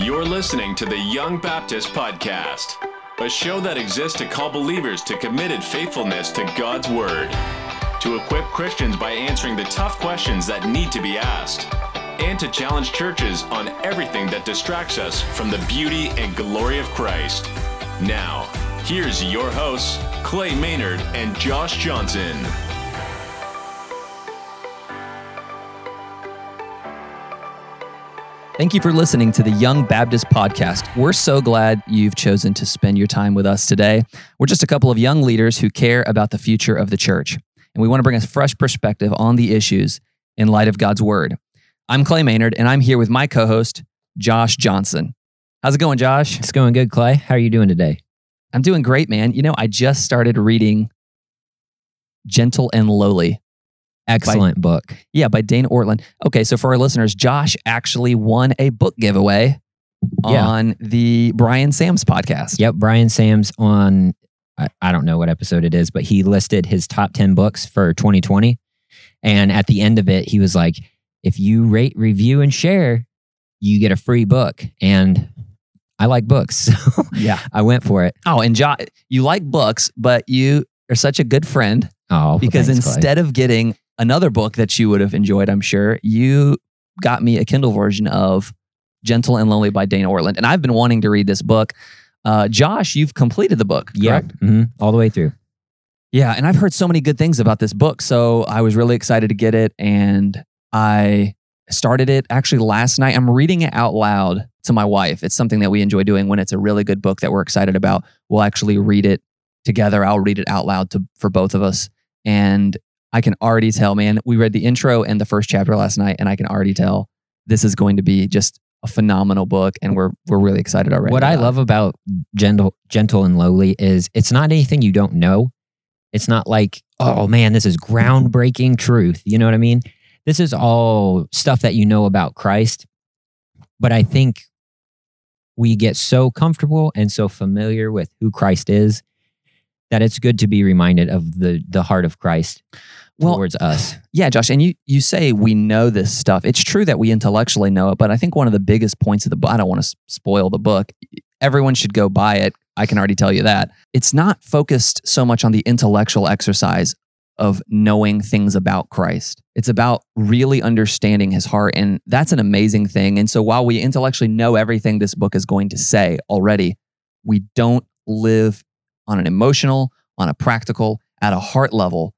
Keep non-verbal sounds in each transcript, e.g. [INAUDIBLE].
You're listening to the Young Baptist Podcast, a show that exists to call believers to committed faithfulness to God's Word, to equip Christians by answering the tough questions that need to be asked, and to challenge churches on everything that distracts us from the beauty and glory of Christ. Now, here's your hosts, Clay Maynard and Josh Johnson. Thank you for listening to the Young Baptist Podcast. We're so glad you've chosen to spend your time with us today. We're just a couple of young leaders who care about the future of the church, and we want to bring a fresh perspective on the issues in light of God's Word. I'm Clay Maynard, and I'm here with my co host, Josh Johnson. How's it going, Josh? It's going good, Clay. How are you doing today? I'm doing great, man. You know, I just started reading Gentle and Lowly Excellent book. Yeah, by Dane Ortlund. Okay, so for our listeners, Josh actually won a book giveaway Yeah. on the Brian Sams podcast. Yep, Brian Sams on I, I don't know what episode it is, but he listed his top 10 books for 2020. And at the end of it, he was like, if you rate, review, and share, you get a free book. And I like books. [LAUGHS] So Yeah. I went for it. Oh, and Josh, you like books, but you are such a good friend Oh, because thanks, Clay. instead of getting another book that you would have enjoyed, I'm sure, you got me a Kindle version of Gentle and Lowly by Dane Ortlund. And I've been wanting to read this book. Uh, Josh, you've completed the book, Yep, correct? mhm, all the way through. Yeah, and I've heard so many good things about this book, so I was really excited to get it, and I started it actually last night. I'm reading it out loud to my wife. It's something that we enjoy doing when it's a really good book that we're excited about. We'll actually read it together. I'll read it out loud to for both of us, and I can already tell, man. We read the intro and the first chapter last night, and I can already tell this is going to be just a phenomenal book, and we're we're really excited already. What I love about gentle, gentle and lowly is it's not anything you don't know. It's not like, oh man, this is groundbreaking truth. You know what I mean? This is all stuff that you know about Christ. But I think we get so comfortable and so familiar with who Christ is that it's good to be reminded of the the heart of Christ Well, towards us. [SIGHS] Yeah, Josh, and you you say we know this stuff. It's true that we intellectually know it, but I think one of the biggest points of the book, I don't want to spoil the book. Everyone should go buy it. I can already tell you that. It's not focused so much on the intellectual exercise of knowing things about Christ. It's about really understanding his heart and that's an amazing thing. And so while we intellectually know everything this book is going to say already, we don't live on an emotional, on a practical, at a heart level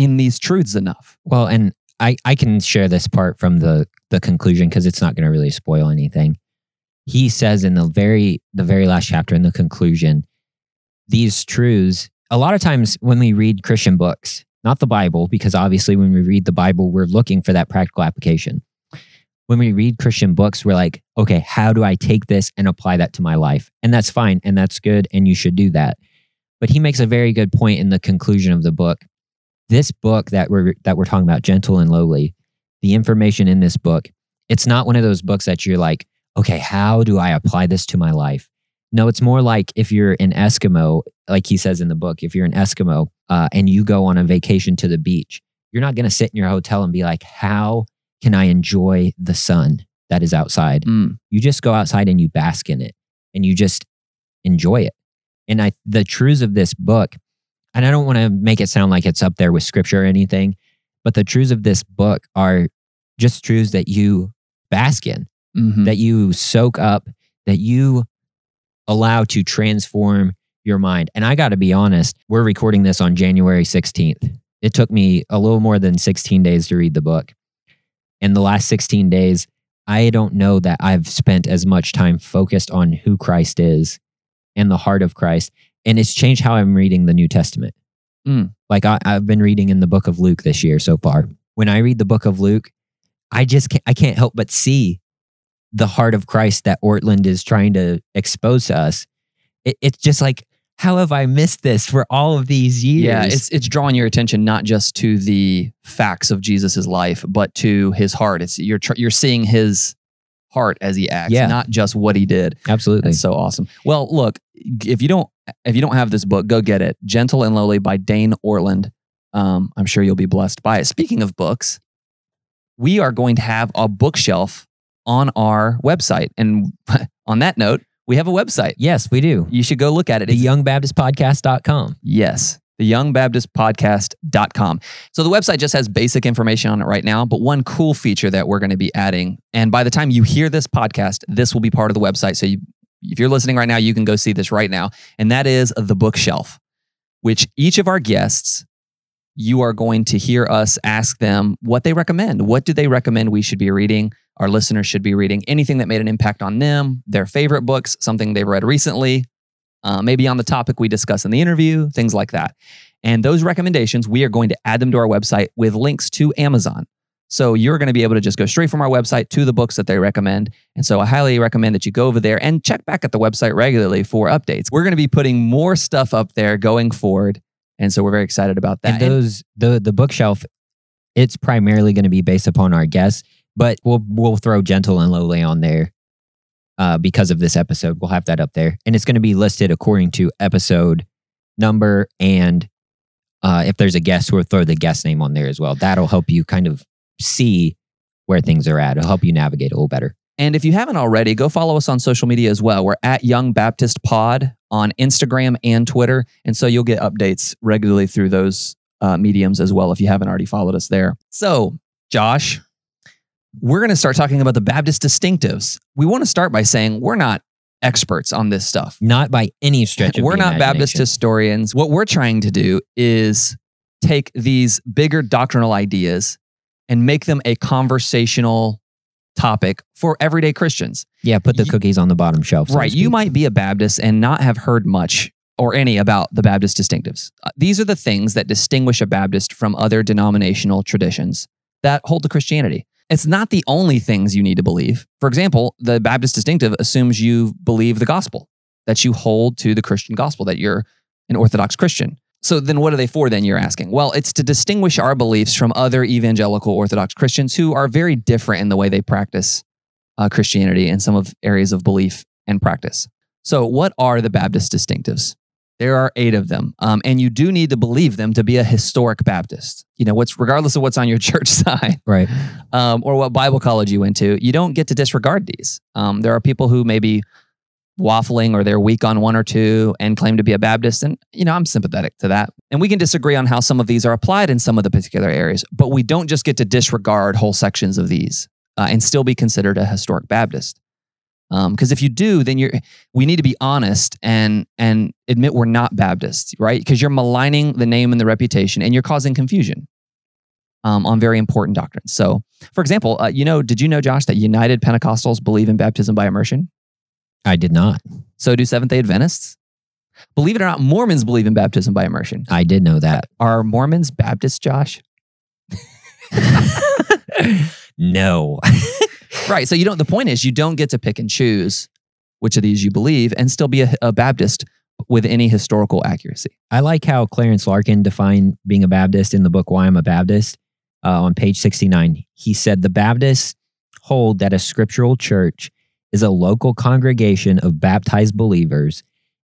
in these truths enough. Well, and I, I can share this part from the the conclusion because it's not going to really spoil anything. He says in the very the very last chapter in the conclusion, these truths. A lot of times when we read Christian books, not the Bible, because obviously when we read the Bible, we're looking for that practical application. When we read Christian books, we're like, okay, how do I take this and apply that to my life? And that's fine and that's good, and you should do that. But he makes a very good point in the conclusion of the book this book that we're that we're talking about gentle and lowly the information in this book it's not one of those books that you're like okay how do i apply this to my life? No it's more like if you're an eskimo like he says in the book if you're an eskimo uh, and you go on a vacation to the beach you're not going to sit in your hotel and be like how can i enjoy the sun that is outside? Mm. you just go outside and you bask in it and you just enjoy it. And i the truths of this book and i don't want to make it sound like it's up there with scripture or anything but the truths of this book are just truths that you bask in Mhm. that you soak up that you allow to transform your mind. And i got to be honest we're recording this on january 16th it took me a little more than 16 days to read the book. In the last 16 days i don't know that i've spent as much time focused on who christ is and the heart of christ and it's changed how i'm reading the new testament Mm. like I, i've been reading in the book of luke this year so far when i read the book of luke i just can't, i can't help but see the heart of christ that ortlund is trying to expose to us it, it's just like how have i missed this for all of these years Yeah, it's it's drawing your attention not just to the facts of Jesus's life, but to his heart. It's you're tr- you're seeing his heart as he acts, Yeah. not just what he did. absolutely That's so awesome. Well, look, if you don't if you don't have this book, go get it. Gentle and Lowly by Dane Ortlund. Um, I'm sure you'll be blessed by it. Speaking of books, we are going to have a bookshelf on our website. And [LAUGHS] on that note, we have a website. Yes, we do. You should go look at it. The youngbaptistpodcast.com. Yes, the youngbaptistpodcast.com. So the website just has basic information on it right now, but one cool feature that we're going to be adding, and by the time you hear this podcast, this will be part of the website. So you, if you're listening right now, you can go see this right now, and that is the bookshelf, which each of our guests, you are going to hear us ask them what they recommend. What do they recommend we should be reading? Our listeners should be reading anything that made an impact on them, their favorite books, something they've read recently, uh, maybe on the topic we discuss in the interview, things like that. And those recommendations, we are going to add them to our website with links to Amazon. So you're going to be able to just go straight from our website to the books that they recommend. And so I highly recommend that you go over there and check back at the website regularly for updates. We're going to be putting more stuff up there going forward. And so we're very excited about that. And those the the bookshelf, it's primarily going to be based upon our guests, but we'll we'll throw gentle and lowly on there uh, because of this episode. We'll have that up there, and it's going to be listed according to episode number and uh, if there's a guest, we'll throw the guest name on there as well. That'll help you kind of see where things are at. It'll help you navigate a little better. And if you haven't already, go follow us on social media as well. We're at Young Baptist Pod on Instagram and Twitter. And so you'll get updates regularly through those uh, mediums as well if you haven't already followed us there. So, Josh, we're going to start talking about the Baptist distinctives. We want to start by saying we're not experts on this stuff. Not by any stretch of We're not Baptist historians. What we're trying to do is take these bigger doctrinal ideas and make them a conversational topic for everyday Christians. Yeah, put the Ye- cookies on the bottom shelf. so Right. You might be a Baptist and not have heard much or any about the Baptist distinctives. Uh, These are the things that distinguish a Baptist from other denominational traditions that hold to Christianity. It's not the only things you need to believe. For example, the Baptist distinctive assumes you believe the gospel, that you hold to the Christian gospel, that you're an Orthodox Christian. So then what are they for then you're asking? Well, it's to distinguish our beliefs from other evangelical Orthodox Christians who are very different in the way they practice uh, Christianity and some of areas of belief and practice. So, what are the Baptist distinctives? There are eight of them, um, and you do need to believe them to be a historic Baptist. You know, what's regardless of what's on your [LAUGHS] church sign right. um, or what Bible college you went to, you don't get to disregard these. Um, there are people who may be waffling or they're weak on one or two and claim to be a Baptist. And, you know, I'm sympathetic to that. And we can disagree on how some of these are applied in some of the particular areas, but we don't just get to disregard whole sections of these uh, and still be considered a historic Baptist. Because if you do, then you're. We need to be honest and and admit we're not Baptists, right? Because you're maligning the name and the reputation, and you're causing confusion um, on very important doctrines. So, for example, uh, you know, did you know, Josh, that United Pentecostals believe in baptism by immersion? I did not. So do Seventh day Adventists. Believe it or not, Mormons believe in baptism by immersion. I did know that. Are Mormons Baptists, Josh? [LAUGHS] no. Right. So you don't. The point is, you don't get to pick and choose which of these you believe, and still be a, a Baptist with any historical accuracy. I like how Clarence Larkin defined being a Baptist in the book Why I'm a Baptist uh, on page 69. He said, The Baptists hold that a scriptural church is a local congregation of baptized believers,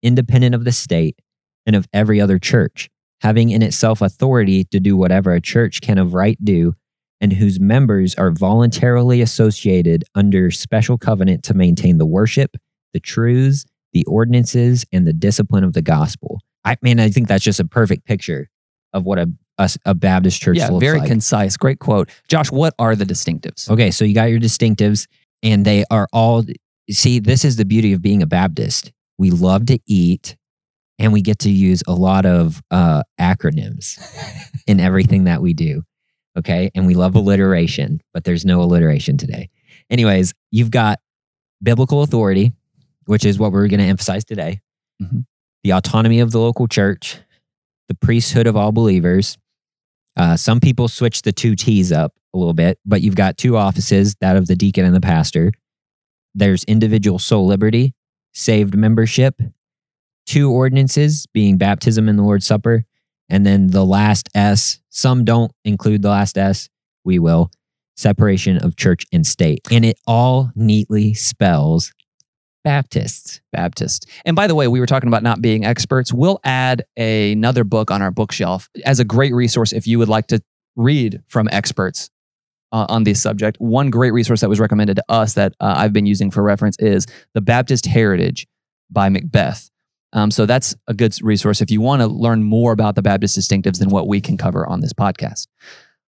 independent of the state and of every other church, having in itself authority to do whatever a church can of right do, and whose members are voluntarily associated under special covenant to maintain the worship, the truths, the ordinances, and the discipline of the gospel. I mean, I think that's just a perfect picture of what a a, a Baptist church yeah, very like. concise. Great quote, Josh. What are the distinctives? Okay, so you got your distinctives, and they are all. See, this is the beauty of being a Baptist. We love to eat, and we get to use a lot of uh, acronyms [LAUGHS] in everything that we do. Okay, and we love alliteration, but there's no alliteration today. Anyways, you've got biblical authority, which is what we're going to emphasize today. Mhm. The autonomy of the local church, the priesthood of all believers. Uh, some people switch the two T's up a little bit, but you've got two offices that of the deacon and the pastor. There's individual soul liberty, saved membership, two ordinances being baptism and the Lord's Supper, and then the last S. Some don't include the last S. We will. Separation of church and state. And it all neatly spells Baptists. Baptist. And by the way, we were talking about not being experts. We'll add another book on our bookshelf as a great resource if you would like to read from experts uh, on this subject. One great resource that was recommended to us that uh, I've been using for reference is The Baptist Heritage by McBeth. Um, so that's a good resource if you want to learn more about the Baptist distinctives than what we can cover on this podcast.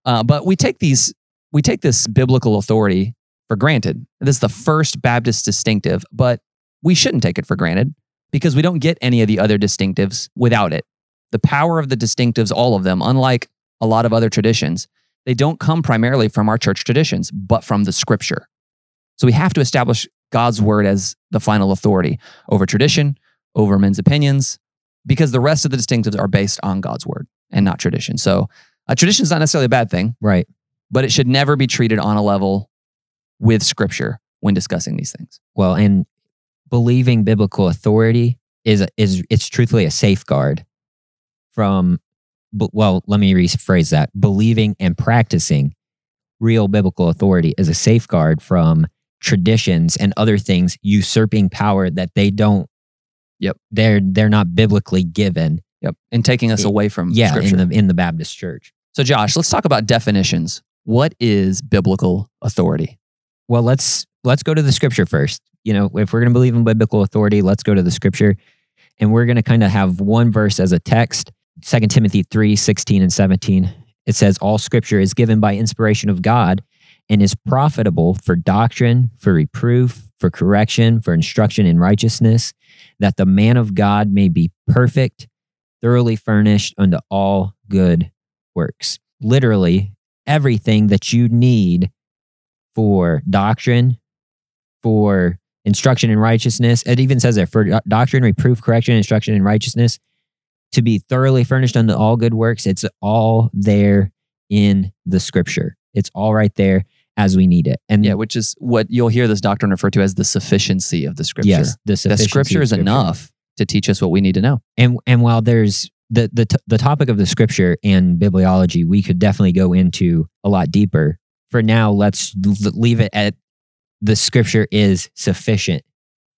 Uh, but we take these, we take this biblical authority for granted. This is the first Baptist distinctive, but we shouldn't take it for granted because we don't get any of the other distinctives without it. The power of the distinctives, all of them, unlike a lot of other traditions, they don't come primarily from our church traditions, but from the scripture. So we have to establish God's word as the final authority over tradition, over men's opinions, because the rest of the distinctives are based on God's word and not tradition. So a tradition is not necessarily a bad thing, Right. but it should never be treated on a level with scripture when discussing these things. Well, and believing biblical authority is is it's truthfully a safeguard from well, let me rephrase that. Believing and practicing real biblical authority is a safeguard from traditions and other things usurping power that they don't Yep. They're they're not biblically given. Yep. And taking us It- away from Yeah, scripture. in the in the Baptist church. so Josh, let's talk about definitions. What is biblical authority? Well, let's let's go to the scripture first. You know, if we're going to believe in biblical authority, let's go to the scripture. And we're going to kind of have one verse as a text, 2 Timothy 3, 16 and 17. It says, All scripture is given by inspiration of God and is profitable for doctrine, for reproof, for correction, for instruction in righteousness, that the man of God may be perfect, thoroughly furnished unto all good works. Literally, everything that you need for doctrine, for instruction in righteousness. It even says there for doctrine, reproof, correction, instruction in righteousness, to be thoroughly furnished unto all good works. It's all there in the scripture. It's all right there as we need it. And Yeah, which is what you'll hear this doctrine referred to as the sufficiency of the scripture. yes, the the scripture is enough to teach us what we need to know. and and while there's the the t- the topic of the scripture and bibliology, we could definitely go into a lot deeper. For now, let's leave it at the scripture is sufficient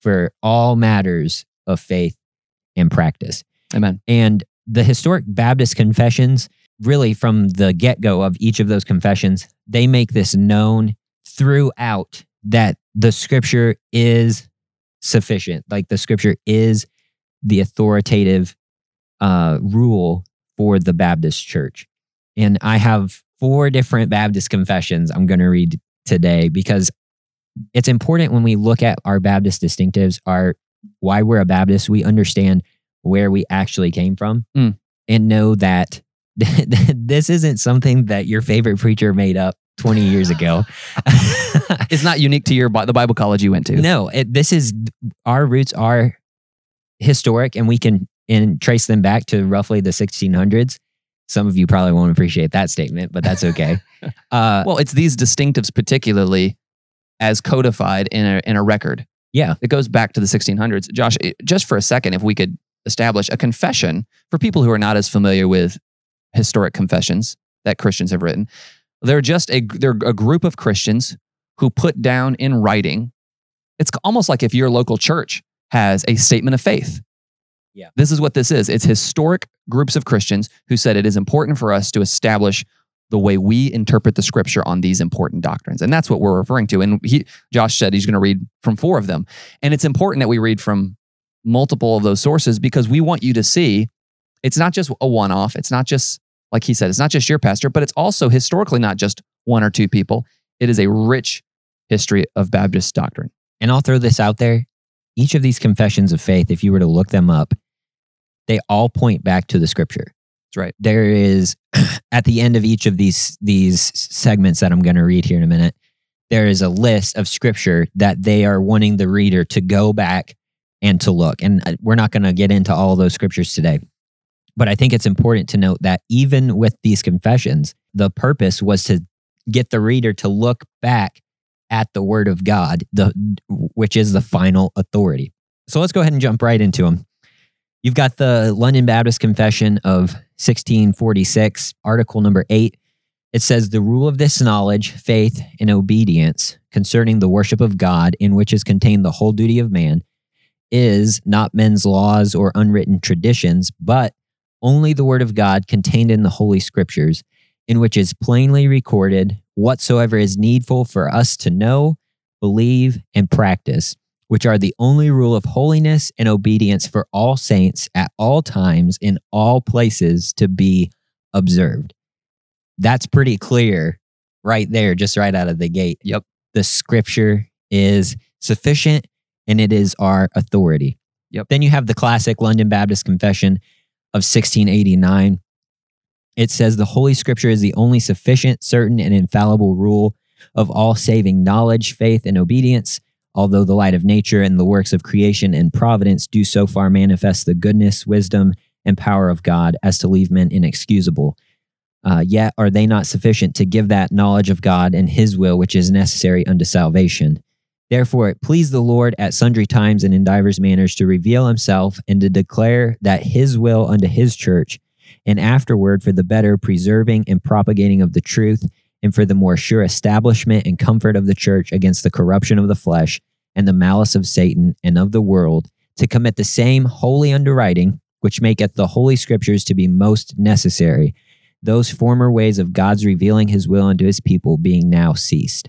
for all matters of faith and practice. Amen. And the historic Baptist confessions, really from the get go of each of those confessions, they make this known throughout that the scripture is sufficient. Like the scripture is the authoritative uh, rule for the Baptist church. And I have four different Baptist confessions I'm going to read today because it's important when we look at our Baptist distinctives, our why we're a Baptist, we understand where we actually came from Mm. and know that [LAUGHS] this isn't something that your favorite preacher made up 20 years ago. [LAUGHS] It's not unique to your the Bible college you went to. no, it, this is our roots are historic and we can and trace them back to roughly the 1600s. Some of you probably won't appreciate that statement, but that's okay. [LAUGHS] uh, Well, it's these distinctives particularly as codified in a in a record. yeah, It goes back to the 1600s. Josh, just for a second, if we could establish a confession for people who are not as familiar with historic confessions that Christians have written, they're just a they're a group of Christians who put down in writing. It's almost like if your local church has a statement of faith. Yeah. This is what this is. It's historic groups of Christians who said it is important for us to establish the way we interpret the scripture on these important doctrines. And that's what we're referring to. And he, Josh said he's going to read from four of them. And it's important that we read from multiple of those sources because we want you to see it's not just a one off. It's not just, like he said, it's not just your pastor, but it's also historically not just one or two people. It is a rich history of Baptist doctrine. and I'll throw this out there. Each of these confessions of faith, if you were to look them up, they all point back to the scripture. That's right. there is [CLEARS THROAT] at the end of each of these these segments that I'm going to read here in a minute there is a list of scripture that they are wanting the reader to go back and to look and uh, we're not going to get into all those scriptures today but I think it's important to note that even with these confessions the purpose was to get the reader to look back at the word of God the which is the final authority so let's go ahead and jump right into them You've got the London Baptist Confession of 1646, Article number eight. It says, The rule of this knowledge, faith, and obedience concerning the worship of God, in which is contained the whole duty of man, is not men's laws or unwritten traditions, but only the word of God contained in the Holy Scriptures, in which is plainly recorded whatsoever is needful for us to know, believe, and practice, which are the only rule of holiness and obedience for all saints at all times in all places to be observed. That's pretty clear right there, just right out of the gate. Yep. The scripture is sufficient and it is our authority. Yep. Then you have the classic London Baptist Confession of 1689. It says the Holy Scripture is the only sufficient, certain, and infallible rule of all saving knowledge, faith, and obedience. Although the light of nature and the works of creation and providence do so far manifest the goodness, wisdom, and power of God as to leave men inexcusable. Uh, yet are they not sufficient to give that knowledge of God and His will which is necessary unto salvation? Therefore, it pleased the Lord at sundry times and in divers manners to reveal Himself and to declare that His will unto His church, and afterward for the better preserving and propagating of the truth, and for the more sure establishment and comfort of the church against the corruption of the flesh and the malice of Satan and of the world, to commit the same wholly underwriting, which maketh the holy scriptures to be most necessary those former ways of God's revealing his will unto his people being now ceased.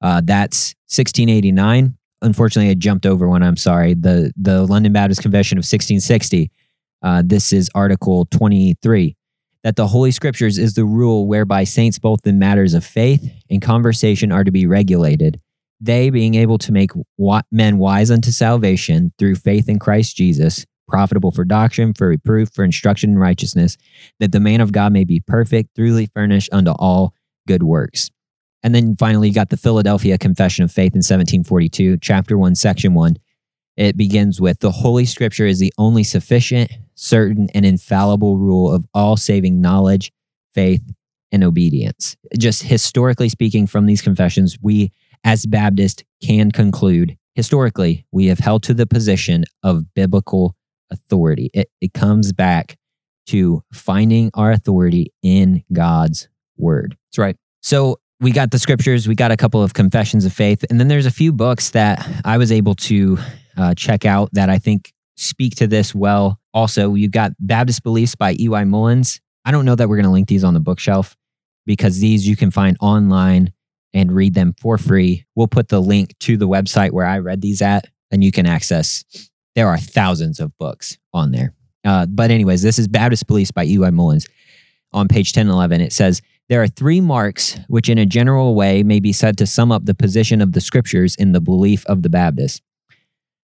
Uh, that's 1689. Unfortunately, I jumped over one. I'm sorry. The, the London Baptist Confession of 1660. Uh, this is Article 23 that the Holy Scriptures is the rule whereby saints, both in matters of faith and conversation, are to be regulated. They, being able to make men wise unto salvation through faith in Christ Jesus, profitable for doctrine, for reproof, for instruction in righteousness, that the man of God may be perfect, truly furnished unto all good works. And then finally, you got the Philadelphia Confession of Faith in 1742, chapter 1, section 1. It begins with The Holy Scripture is the only sufficient, certain, and infallible rule of all saving knowledge, faith, and obedience. Just historically speaking, from these confessions, we as Baptists can conclude historically, we have held to the position of biblical authority. It, it comes back to finding our authority in God's word. That's right. So we got the scriptures, we got a couple of confessions of faith, and then there's a few books that I was able to uh, check out that I think speak to this well. Also, you got Baptist Beliefs by E.Y. Mullins. I don't know that we're going to link these on the bookshelf because these you can find online and read them for free. We'll put the link to the website where I read these at, and you can access. There are thousands of books on there. Uh, but, anyways, this is Baptist Beliefs by E.Y. Mullins. On page 1011, it says, There are three marks which, in a general way, may be said to sum up the position of the scriptures in the belief of the Baptist.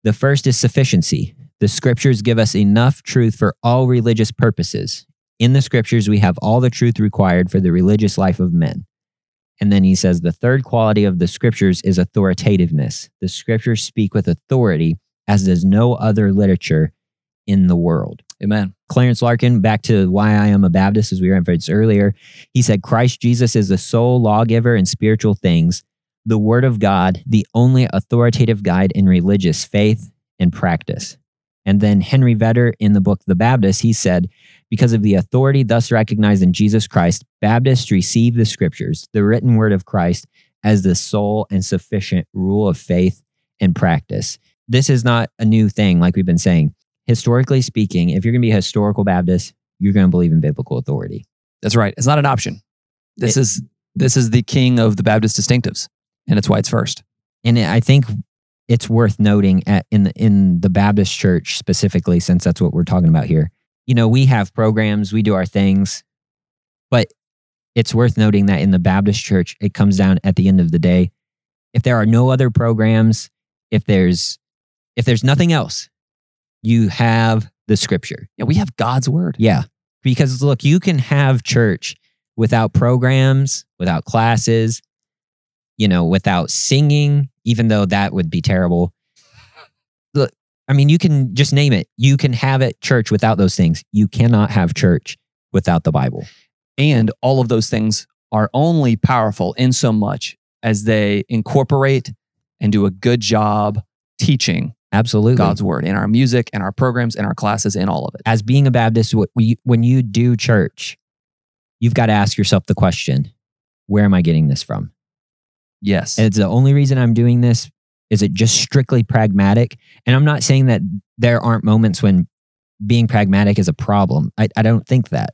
The first is sufficiency. The scriptures give us enough truth for all religious purposes. In the scriptures, we have all the truth required for the religious life of men. And then he says the third quality of the scriptures is authoritativeness. The scriptures speak with authority, as does no other literature in the world. Amen. Clarence Larkin, back to why I am a Baptist, as we referenced earlier, he said Christ Jesus is the sole lawgiver in spiritual things, the Word of God, the only authoritative guide in religious faith and practice. And then Henry Vedder in the book The Baptist, he said, because of the authority thus recognized in Jesus Christ, Baptists receive the scriptures, the written word of Christ, as the sole and sufficient rule of faith and practice. This is not a new thing, like we've been saying. Historically speaking, if you're going to be a historical Baptist, you're going to believe in biblical authority. That's right. It's not an option. This It- is this is the king of the Baptist distinctives, and it's why it's first. and I think it's worth noting at in the in the Baptist church specifically, since that's what we're talking about here. You know, we have programs, we do our things, but it's worth noting that in the Baptist church, it comes down at the end of the day. If there are no other programs, if there's if there's nothing else, you have the scripture. Yeah, we have God's word. Yeah. Because look, you can have church without programs, without classes, you know, without singing, even though that would be terrible. Look, I mean, you can just name it. You can have it church without those things. You cannot have church without the Bible. And all of those things are only powerful in so much as they incorporate and do a good job teaching Absolutely. God's word in our music and our programs and our classes and all of it. As being a Baptist, we, when you do church, you've got to ask yourself the question, where am I getting this from? Yes. And it's the only reason I'm doing this. Is it just strictly pragmatic? And I'm not saying that there aren't moments when being pragmatic is a problem. I, I don't think that.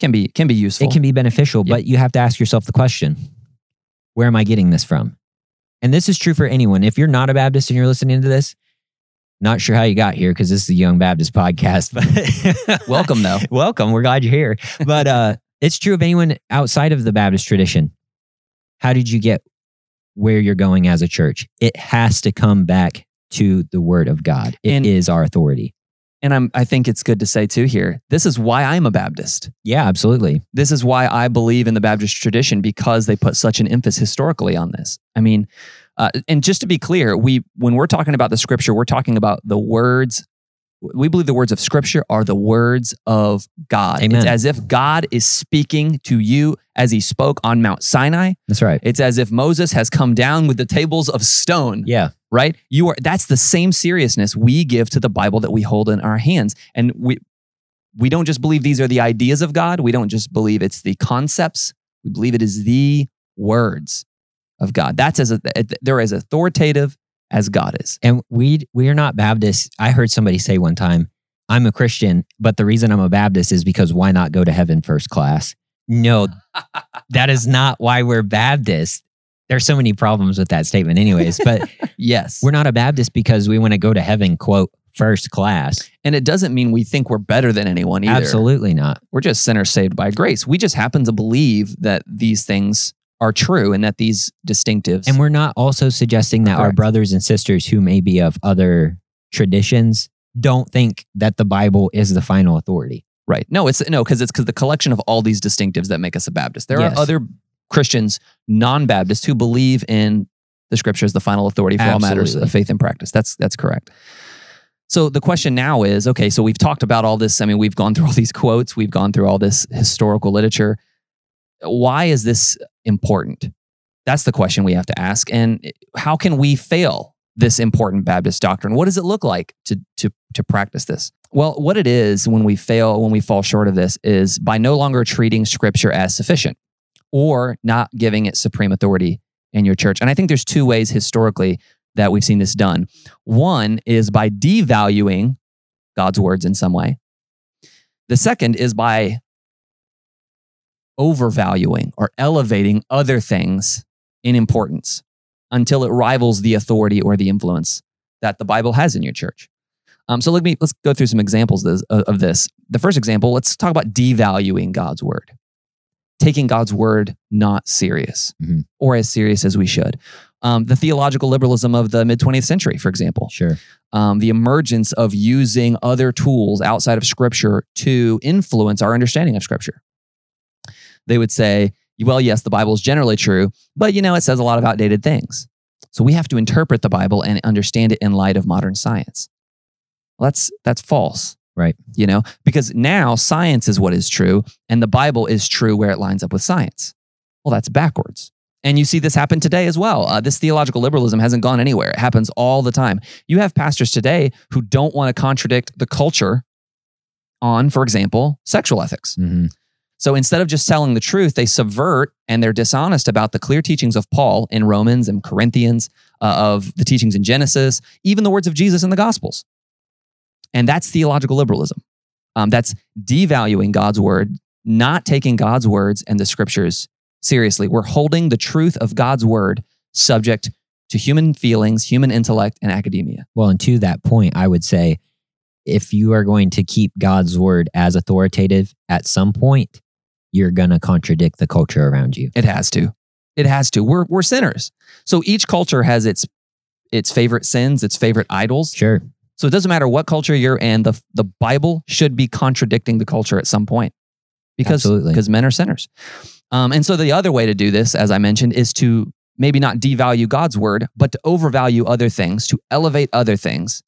can be can be useful. it can be beneficial, Yeah. but you have to ask yourself the question where am I getting this from? And this is true for anyone. If you're not a Baptist and you're listening to this, not sure how you got here because this is a Young Baptist podcast, but [LAUGHS] welcome though. welcome. We're glad you're here. But uh, it's true of anyone outside of the Baptist tradition. How did you get where you're going as a church? It has to come back to the Word of God. It is And- our authority. And I'm I think it's good to say too here. This is why I'm a Baptist. Yeah, absolutely. This is why I believe in the Baptist tradition because they put such an emphasis historically on this. I mean, uh, and just to be clear, we when we're talking about the scripture, we're talking about the words. We believe the words of scripture are the words of God. Amen. It's as if God is speaking to you as he spoke on Mount Sinai. That's right. It's as if Moses has come down with the tables of stone Yeah. right you are that's the same seriousness we give to the bible that we hold in our hands and we we don't just believe these are the ideas of god we don't just believe it's the concepts we believe it is the words of god that's as a, they're as authoritative as god is And we we are not Baptists. I heard somebody say one time, "I'm a Christian, but the reason I'm a Baptist is because why not go to heaven first class?" No, [LAUGHS] that is not why we're Baptists. There's so many problems with that statement, anyways. But [LAUGHS] yes we're not a Baptist because we want to go to heaven, quote, first class. and it doesn't mean we think we're better than anyone either Absolutely not. we're just sinners saved by grace we just happen to believe that these things are true and that these distinctives And we're not also suggesting that our brothers and sisters who may be of other traditions don't think that the Bible is the final authority. Right. No, it's no, because it's because the collection of all these distinctives that make us a Baptist. There Yes. are other Christians, non-Baptists, who believe in the scripture as the final authority for all matters of faith and practice. That's that's correct. So the question now is, okay, so we've talked about all this. I mean, we've gone through all these quotes, we've gone through all this historical literature. Why is this important? That's the question we have to ask. And how can we fail this important Baptist doctrine? What does it look like to to to practice this? Well, what it is when we fail, when we fall short of this, is by no longer treating Scripture as sufficient or not giving it supreme authority in your church. And I think there's two ways historically that we've seen this done. One is by devaluing God's words in some way. The second is by overvaluing or elevating other things in importance until it rivals the authority or the influence that the Bible has in your church. Um, so let me let's go through some examples of this, of this. The first example, let's talk about devaluing God's word, taking God's word not serious Mhm. or as serious as we should. Um, the theological liberalism of the mid 20th century, for example, Sure. um, the emergence of using other tools outside of Scripture to influence our understanding of Scripture. They would say, well, yes, the Bible is generally true, but you know, it says a lot of outdated things. So we have to interpret the Bible and understand it in light of modern science. Well, that's that's false. Right. You know, because now science is what is true, and the Bible is true where it lines up with science. Well, that's backwards. And you see this happen today as well. Uh, this theological liberalism hasn't gone anywhere. It happens all the time. You have pastors today who don't want to contradict the culture on, for example, sexual ethics. hmm So instead of just telling the truth, they subvert and they're dishonest about the clear teachings of Paul in Romans and Corinthians, uh, of the teachings in Genesis, even the words of Jesus in the Gospels. And that's theological liberalism. Um, that's devaluing God's word, not taking God's words and the scriptures seriously. We're holding the truth of God's word subject to human feelings, human intellect, and academia. Well, and to that point, I would say if you are going to keep God's word as authoritative, at some point, you're going to contradict the culture around you. It has to. It has to. We're we're sinners. So each culture has its its favorite sins, its favorite idols. Sure. So it doesn't matter what culture you're in, the the Bible should be contradicting the culture at some point. Because because men are sinners. Um, and so the other way to do this, as I mentioned, is to maybe not devalue God's word, but to overvalue other things, to elevate other things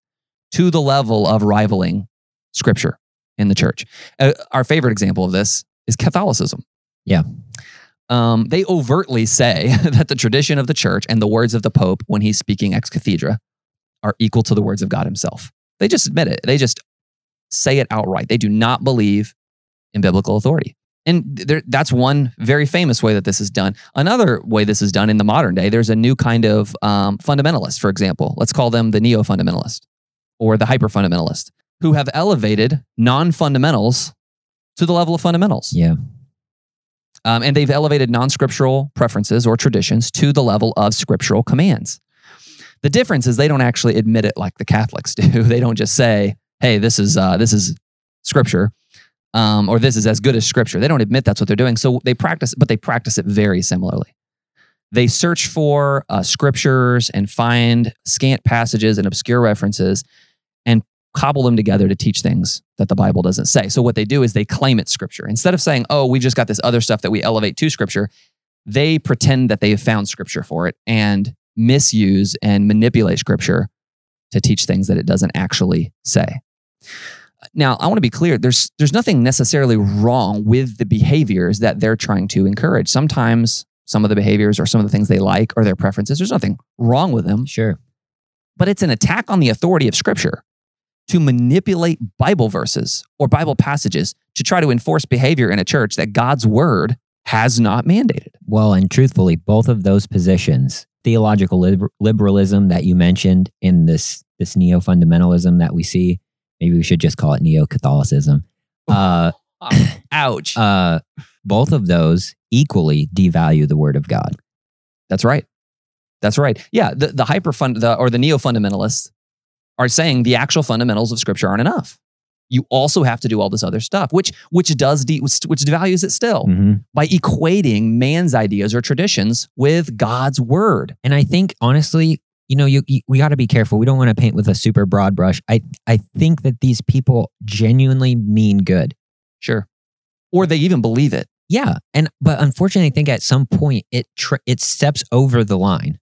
to the level of rivaling scripture in the church. Uh, our favorite example of this is Catholicism. Yeah. Um, they overtly say [LAUGHS] that the tradition of the church and the words of the Pope when he's speaking ex cathedra are equal to the words of God himself. They just admit it. They just say it outright. They do not believe in biblical authority. And there, that's one very famous way that this is done. Another way this is done in the modern day, there's a new kind of um, fundamentalist, for example. Let's call them the neo fundamentalist or the hyper fundamentalist, who have elevated non fundamentals to the level of fundamentals. Yeah. Um, and they've elevated non scriptural preferences or traditions to the level of scriptural commands. The difference is they don't actually admit it like the Catholics [LAUGHS] do. they don't just say, hey, this is, uh, this is scripture. Um, or this is as good as scripture. They don't admit that's what they're doing. So they practice, but they practice it very similarly. They search for uh, scriptures and find scant passages and obscure references cobble them together to teach things that the Bible doesn't say. So what they do is they claim it's scripture. Instead of saying, oh, we just got this other stuff that we elevate to scripture, they pretend that they have found scripture for it and misuse and manipulate scripture to teach things that it doesn't actually say. Now, I want to be clear, there's there's nothing necessarily wrong with the behaviors that they're trying to encourage. Sometimes some of the behaviors or some of the things they like or their preferences, there's nothing wrong with them, Sure. but it's an attack on the authority of scripture to manipulate Bible verses or Bible passages to try to enforce behavior in a church that God's word has not mandated. Well, and truthfully, both of those positions, theological liber- liberalism that you mentioned in this this neo fundamentalism that we see, maybe we should just call it neo Catholicism. [LAUGHS] Uh, Ouch. [CLEARS THROAT] uh, both of those equally devalue the word of God. That's right. That's right. Yeah, the, the hyper fund the, or the neo fundamentalists are saying the actual fundamentals of scripture aren't enough. You also have to do all this other stuff, which which does de, which, which devalues it still Mhm. by equating man's ideas or traditions with God's word. And I think honestly, you know, you, you we got to be careful. We don't want to paint with a super broad brush. I I think that these people genuinely mean good. Sure. Or they even believe it. Yeah, and but unfortunately, I think at some point it tr- it steps over the line.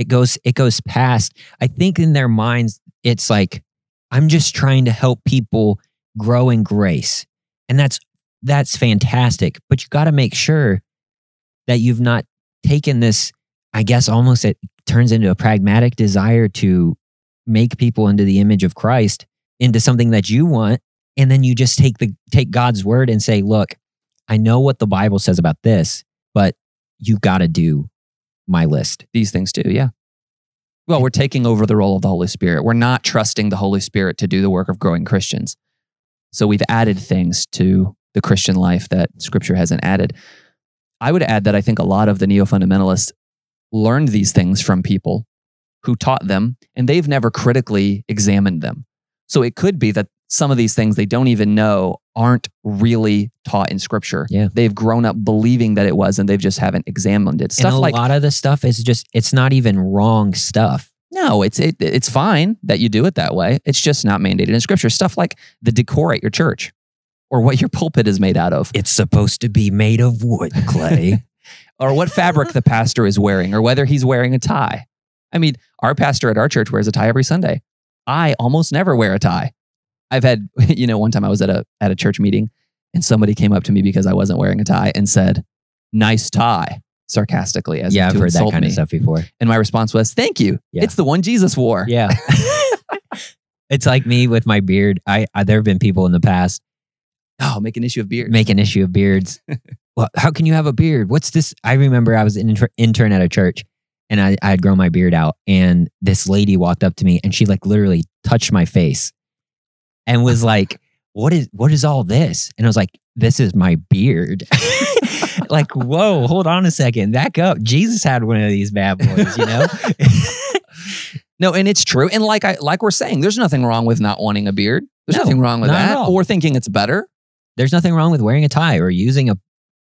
It goes it goes past. I think in their minds, it's like I'm just trying to help people grow in grace, and that's that's fantastic. But you got to make sure that you've not taken this. I guess almost it turns into a pragmatic desire to make people into the image of Christ into something that you want, and then you just take the take God's word and say, look. I know what the Bible says about this, but you got to do my list. These things too, yeah. Well, we're taking over the role of the Holy Spirit. We're not trusting the Holy Spirit to do the work of growing Christians. So we've added things to the Christian life that scripture hasn't added. I would add that I think a lot of the neo fundamentalists learned these things from people who taught them and they've never critically examined them. So it could be that some of these things they don't even know aren't really taught in scripture. Yeah. They've grown up believing that it was and they've just haven't examined it. Stuff and a like lot of the stuff is just, it's not even wrong stuff. no, it's it, it's fine that you do it that way. It's just not mandated in scripture. Stuff like the decor at your church or what your pulpit is made out of It's supposed to be made of wood, Clay. [LAUGHS] or what fabric the pastor is wearing or whether he's wearing a tie. I mean, our pastor at our church wears a tie every Sunday. I almost never wear a tie. I've had, [LAUGHS] you know, one time I was at a at a church meeting and somebody came up to me because I wasn't wearing a tie and said, "Nice tie," sarcastically as yeah, I've heard that kind me. of stuff before. And my response was, "Thank you. Yeah. It's the one Jesus wore." Yeah. [LAUGHS] it's like me with my beard. I, I there have been people in the past Oh, make an issue of beard. make an issue of beards. [LAUGHS] well, how can you have a beard? What's this? I remember I was an inter- intern at a church and I, I had grown my beard out and this lady walked up to me and she like literally touched my face and was [LAUGHS] like, what is, what is all this? And I was like, this is my beard. [LAUGHS] like, whoa, hold on a second. Back up. Jesus had one of these bad boys, you know? [LAUGHS] No, and it's true. And like I like we're saying, there's nothing wrong with not wanting a beard. There's No, nothing wrong with that. Or thinking it's better. There's nothing wrong with wearing a tie or using a,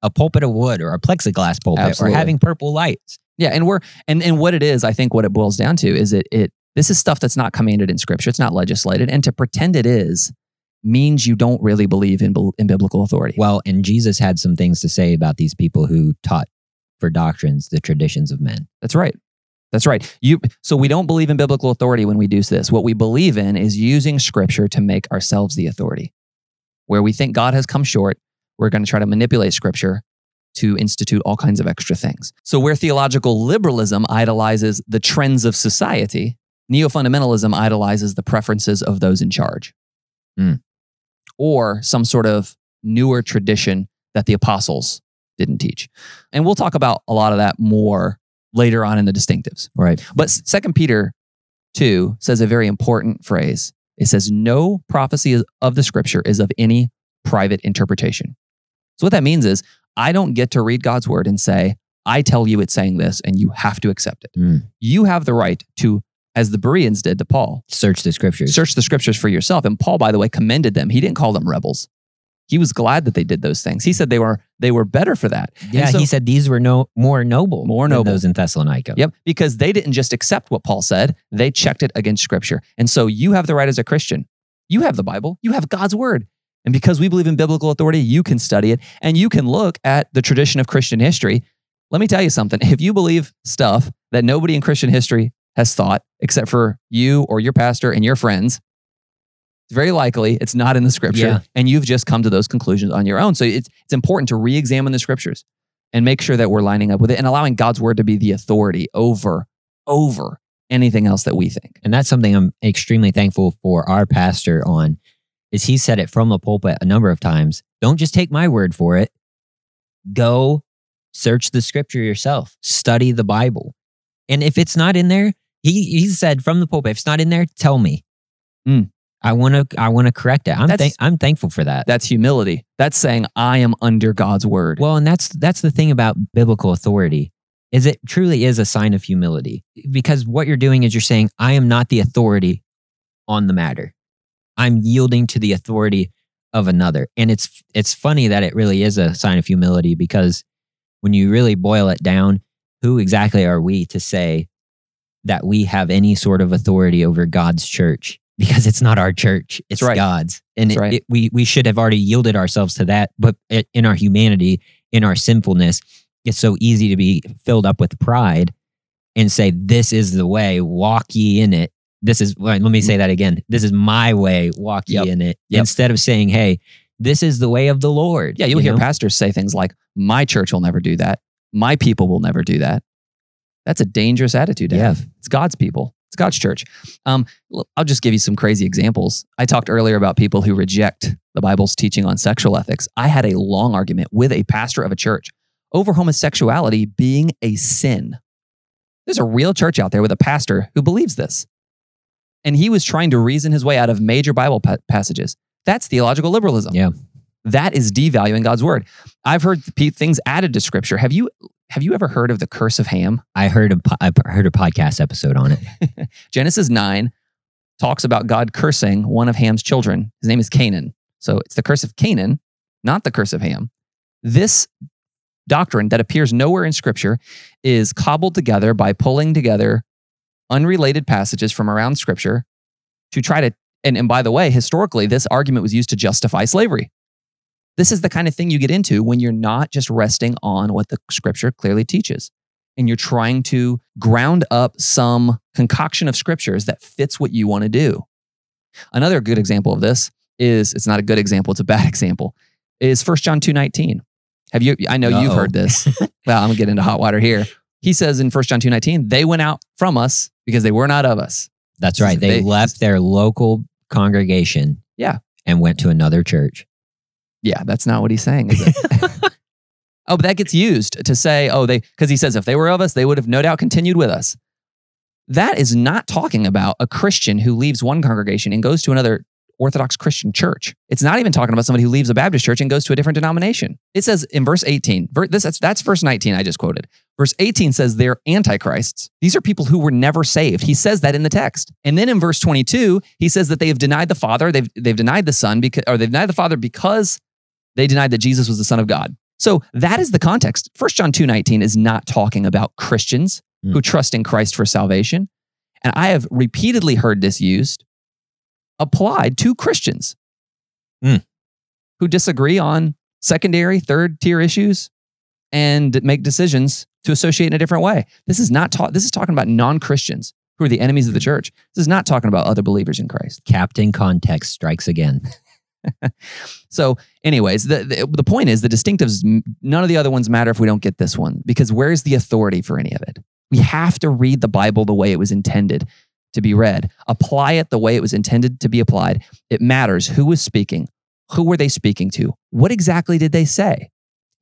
a pulpit of wood or a plexiglass pulpit Absolutely. or having purple lights. Yeah, and we're and and what it is, I think what it boils down to is it it this is stuff that's not commanded in scripture. It's not legislated, and to pretend it is means you don't really believe in in biblical authority. Well, and Jesus had some things to say about these people who taught for doctrines the traditions of men. That's right. That's right. You so we don't believe in biblical authority when we do this. What we believe in is using scripture to make ourselves the authority. Where we think God has come short, we're going to try to manipulate scripture to institute all kinds of extra things. So where theological liberalism idolizes the trends of society, neo-fundamentalism idolizes the preferences of those in charge. Hmm. Or some sort of newer tradition that the apostles didn't teach. And we'll talk about a lot of that more later on in the distinctives. Right. But Second Peter 2 says a very important phrase. It says, No prophecy of the scripture is of any private interpretation. So, what that means is I don't get to read God's word and say, I tell you it's saying this and you have to accept it. Mm. You have the right to, as the Bereans did to Paul, Search the scriptures. search the scriptures for yourself. And Paul, by the way, commended them. He didn't call them rebels. He was glad that they did those things. He said they were they were better for that. Yeah, so- he said these were no more noble, More than noble. those in Thessalonica. Yep, because they didn't just accept what Paul said, they checked it against scripture. And so you have the right as a Christian. You have the Bible, you have God's word. And because we believe in biblical authority, you can study it and you can look at the tradition of Christian history. Let me tell you something. [LAUGHS] If you believe stuff that nobody in Christian history has thought, except for you or your pastor and your friends, it's very likely it's not in the scripture. Yeah. And you've just come to those conclusions on your own. So it's, it's important to re examine the scriptures and make sure that we're lining up with it and allowing God's word to be the authority over, over anything else that we think. And that's something I'm extremely thankful for our pastor on is he said it from the pulpit a number of times. Don't just take my word for it. Go search the scripture yourself. Study the Bible. And if it's not in there, he he said from the pulpit, if it's not in there, tell me. Mm. I want to I want to correct it. I'm thank I'm thankful for that. That's humility. That's saying, I am under God's word. Well, and that's that's the thing about biblical authority is it truly is a sign of humility because what you're doing is you're saying I am not the authority on the matter. I'm yielding to the authority of another. And it's it's funny that it really is a sign of humility because when you really boil it down, who exactly are we to say that we have any sort of authority over God's church? Because it's not our church, it's right. God's. And it- right. it- we, we should have already yielded ourselves to that. But in our humanity, in our sinfulness, it's so easy to be filled up with pride and say, This is the way, walk ye in it. This is, let me say mm. that again. This is my way, walk Yep. ye in it. Yep. Instead of saying, Hey, this is the way of the Lord. yeah, you'll you hear know? pastors say things like, My church will never do that. My people will never do that. That's a dangerous attitude to Yeah. have. It's God's people. It's God's church. Um, I'll just give you some crazy examples. I talked earlier about people who reject the Bible's teaching on sexual ethics. I had a long argument with a pastor of a church over homosexuality being a sin. There's a real church out there with a pastor who believes this. And he was trying to reason his way out of major Bible pa- passages. That's theological liberalism. Yeah. That is devaluing God's word. I've heard pe- things added to scripture. Have you have you ever heard of the curse of Ham? I heard a I heard a podcast episode on it. [LAUGHS] Genesis 9 talks about God cursing one of Ham's children. His name is Canaan. So it's the curse of Canaan, not the curse of Ham. This doctrine that appears nowhere in scripture is cobbled together by pulling together unrelated passages from around scripture to try to and, and by the way, historically, this argument was used to justify slavery. This is the kind of thing you get into when you're not just resting on what the scripture clearly teaches and you're trying to ground up some concoction of scriptures that fits what you want to do. Another good example of this is it's not a good example, it's a bad [LAUGHS] example. Is 1 John 2:19. Have you I know you've heard this. [LAUGHS] well, I'm going to get into hot water here. He says in 1 John 2:19, they went out from us because they were not of us. That's right. They, They- left their local congregation. Yeah. And went to another church. Yeah, that's not what he's saying, is it? [LAUGHS] oh, but that gets used to say, oh, they, because he says if they were of us, they would have no doubt continued with us. That is not talking about a Christian who leaves one congregation and goes to another Orthodox Christian church. It's not even talking about somebody who leaves a Baptist church and goes to a different denomination. It says in verse 18, ver- this, that's, that's verse 19 I just quoted. Verse 18 says they're antichrists. These are people who were never saved. He says that in the text. And then in verse 22, he says that they have denied the Father, they've, they've denied the Son, because, or they've denied the Father because they denied that Jesus was the Son of God. So that is the context. 1 John 2:19 is not talking about Christians Hmm. who trust in Christ for salvation. And I have repeatedly heard this used applied to Christians Hmm. who disagree on secondary, third tier issues and make decisions to associate in a different way. This is not taught. This is talking about non-Christians who are the enemies of the church. This is not talking about other believers in Christ. Captain Context strikes again. [LAUGHS] So, anyways, the, the the point is the distinctives. None of the other ones matter if we don't get this one because where's the authority for any of it? We have to read the Bible the way it was intended to be read. Apply it the way it was intended to be applied. It matters who was speaking, who were they speaking to, what exactly did they say,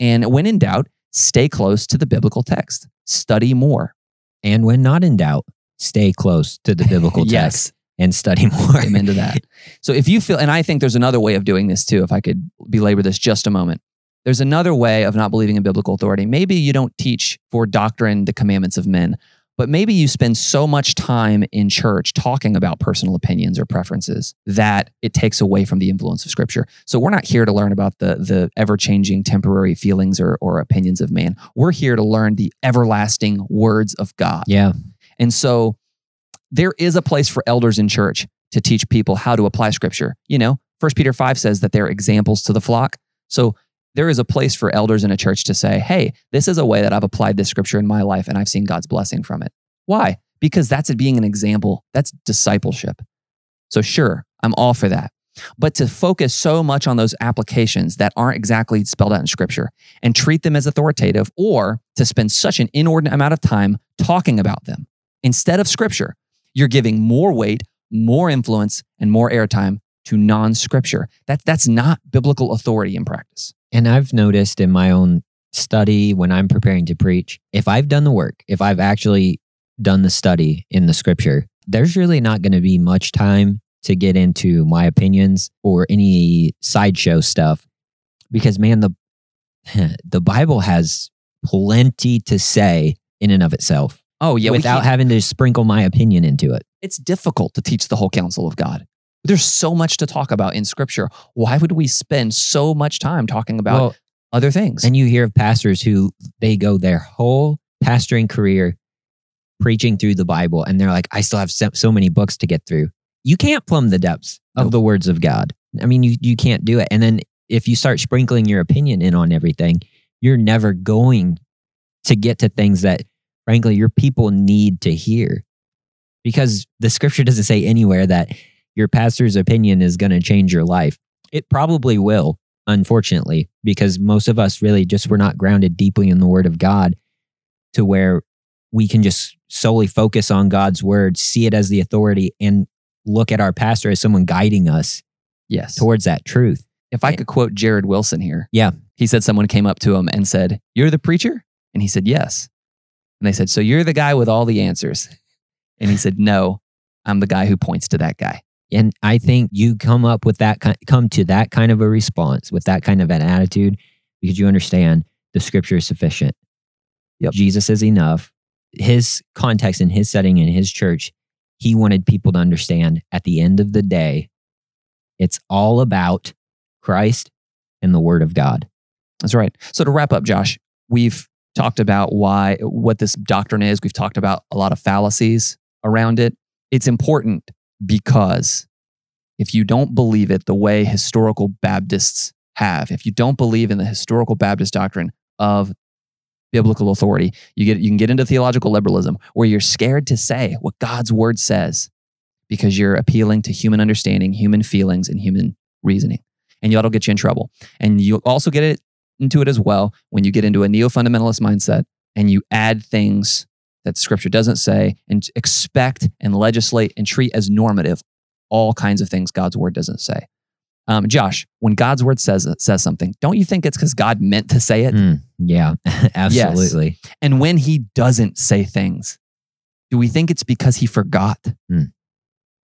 and when in doubt, stay close to the biblical text. Study more. And when not in doubt, stay close to the biblical [LAUGHS] text. Yes, and study [LAUGHS] more. Amen to that. So if you feel, and I think there's another way of doing this too, if I could belabor this just a moment. There's another way of not believing in biblical authority. Maybe you don't teach for doctrine the commandments of men, but maybe you spend so much time in church talking about personal opinions or preferences that it takes away from the influence of scripture. So we're not here to learn about the, the ever changing temporary feelings or, or opinions of man. We're here to learn the everlasting words of God. Yeah. And so there is a place for elders in church to teach people how to apply scripture. You know, First Peter 5 says that they're examples to the flock. So there is a place for elders in a church to say, hey, this is a way that I've applied this scripture in my life and I've seen God's blessing from it. Why? Because that's it being an example. That's discipleship. So, sure, I'm all for that. But to focus so much on those applications that aren't exactly spelled out in scripture and treat them as authoritative, or to spend such an inordinate amount of time talking about them instead of scripture, you're giving more weight, more influence, and more airtime to non scripture. That, that's not biblical authority in practice. And I've noticed in my own study when I'm preparing to preach, if I've done the work, if I've actually done the study in the scripture, there's really not going to be much time to get into my opinions or any sideshow stuff because man the [LAUGHS] the Bible has plenty to say in and of itself Oh, yeah. without having to sprinkle my opinion into it. it's difficult to teach the whole counsel of God. There's so much to talk about in scripture. Why would we spend so much time talking about Well, other things? And you hear of pastors who they go their whole pastoring career preaching through the Bible, and they're like, I still have so, many books to get through. You can't plumb the depths of the words of God. I mean, you, you can't do it. And then if you start sprinkling your opinion in on everything, you're never going to get to things that, frankly, your people need to hear. Because the scripture doesn't say anywhere that your pastor's opinion is going to change your life. It probably will, unfortunately, because most of us really just were not grounded deeply in the word of God to where we can just solely focus on God's word, see it as the authority, and look at our pastor as someone guiding us yes. towards that truth. If I could quote Jared Wilson here. Yeah. He said someone came up to him and said, You're the preacher? And he said, Yes. And they said, So you're the guy with all the answers? And he said, No, I'm the guy who points to that guy. And I think you come up with that, come to that kind of a response with that kind of an attitude because you understand the scripture is sufficient. Yep. Jesus is enough. His context in his setting in his church, he wanted people to understand at the end of the day, it's all about Christ and the word of God. That's right. So to wrap up, Josh, we've talked about why what this doctrine is. We've talked about a lot of fallacies around it. It's important because if you don't believe it the way historical Baptists have, if you don't believe in the historical Baptist doctrine of biblical authority, you get you can get into theological liberalism where you're scared to say what God's word says because you're appealing to human understanding, human feelings, and human reasoning. And that'll get you in trouble. And you also get it into it as well when you get into a neo fundamentalist mindset and you add things that scripture doesn't say and expect and legislate and treat as normative all kinds of things God's word doesn't say. Um, Josh, when God's word says says something, don't you think it's because God meant to say it? Hmm, yeah, [LAUGHS] absolutely. And when He doesn't say things, do we think it's because He forgot?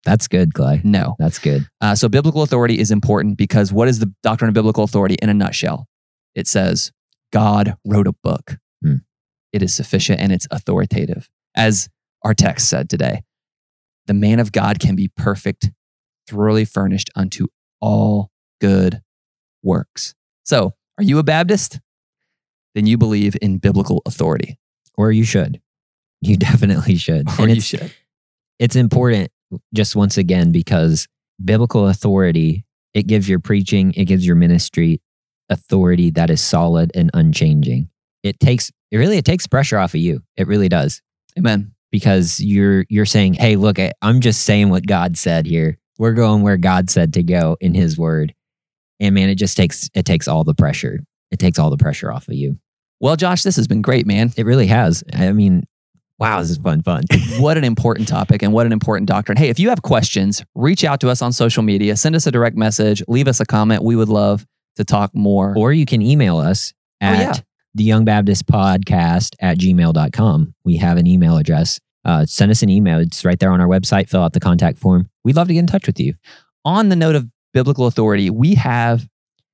That's good, Clay. No. That's good. Uh, so biblical authority is important because what is the doctrine of biblical authority in a nutshell? It says God wrote a book. Hmm. It is sufficient and it's authoritative. As our text said today, the man of God can be perfect, thoroughly furnished unto all good works. So, are you a Baptist? Then you believe in biblical authority, Or you should. You [LAUGHS] definitely should. or And you it's, should. it's important just once again because biblical authority it gives your preaching it gives your ministry authority that is solid and unchanging. It takes it really it takes pressure off of you. It really does. Amen. because you're you're saying hey look i'm just saying what god said here. We're going where god said to go in his word. And man it just takes it takes all the pressure. It takes all the pressure off of you. Well, Josh, this has been great, man. it really has. I mean wow this is fun fun. [LAUGHS] What an important topic and what an important doctrine. Hey, if you have questions, reach out to us on social media, send us a direct message, leave us a comment. We would love to talk more. or you can email us Oh, at yeah. the young baptist podcast at gmail.com we have an email address uh, send us an email. It's right there on our website. Fill out the contact form. We'd love to get in touch with you. On the note of biblical authority, we have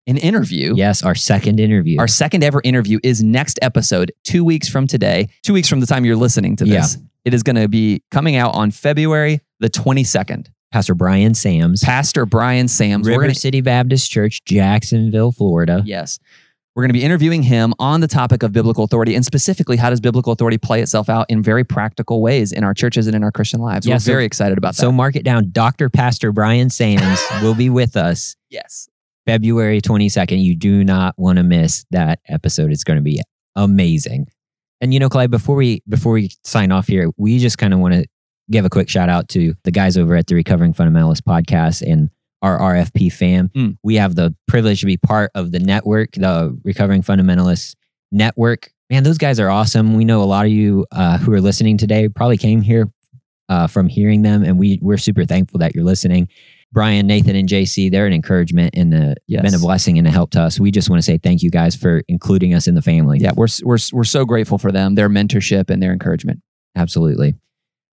an interview. Yes, our second interview. Our second ever interview is next episode, two weeks from today, two weeks from the time you're listening to this. It is going to be coming out on February the 22nd. Pastor Brian Sams, Pastor Brian Sams. River We're gonna, City Baptist Church, Jacksonville, Florida. yes. We're going to be interviewing him on the topic of biblical authority and specifically how does biblical authority play itself out in very practical ways in our churches and in our Christian lives. Yeah, We're so- very excited about that. So mark it down. Dr. Pastor Brian Sams [LAUGHS] will be with us yes. February 22nd. You do not want to miss that episode. It's going to be amazing. And you know, Clay, before we before we sign off here, we just kind of want to give a quick shout out to the guys over at the Recovering Fundamentalist podcast and our RFP fam. Mm. We have the privilege to be part of the network, the Recovering Fundamentalist network. Man, those guys are awesome. We know a lot of you uh, who are listening today probably came here uh, from hearing them, and we we're super thankful that you're listening. Brian, Nathan, and JC, they're an encouragement and a, Yes. been a blessing and a help to us. We just want to say thank you guys for including us in the family. Yeah, we're, we're, we're so grateful for them, their mentorship and their encouragement. Absolutely.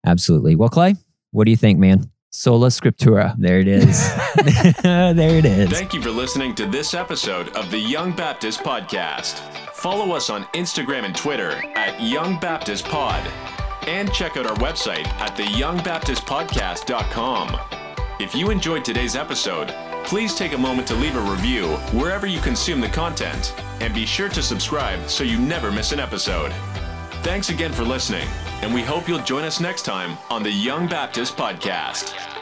Absolutely. Well, Clay, what do you think, man? Sola Scriptura. There it is. [LAUGHS] [LAUGHS] there it is. Thank you for listening to this episode of the Young Baptist Podcast. Follow us on Instagram and Twitter at Young Baptist Pod. And check out our website at theyoungbaptistpodcast.com. If you enjoyed today's episode, please take a moment to leave a review wherever you consume the content. And be sure to subscribe so you never miss an episode. Thanks again for listening, and we hope you'll join us next time on the Young Baptist Podcast.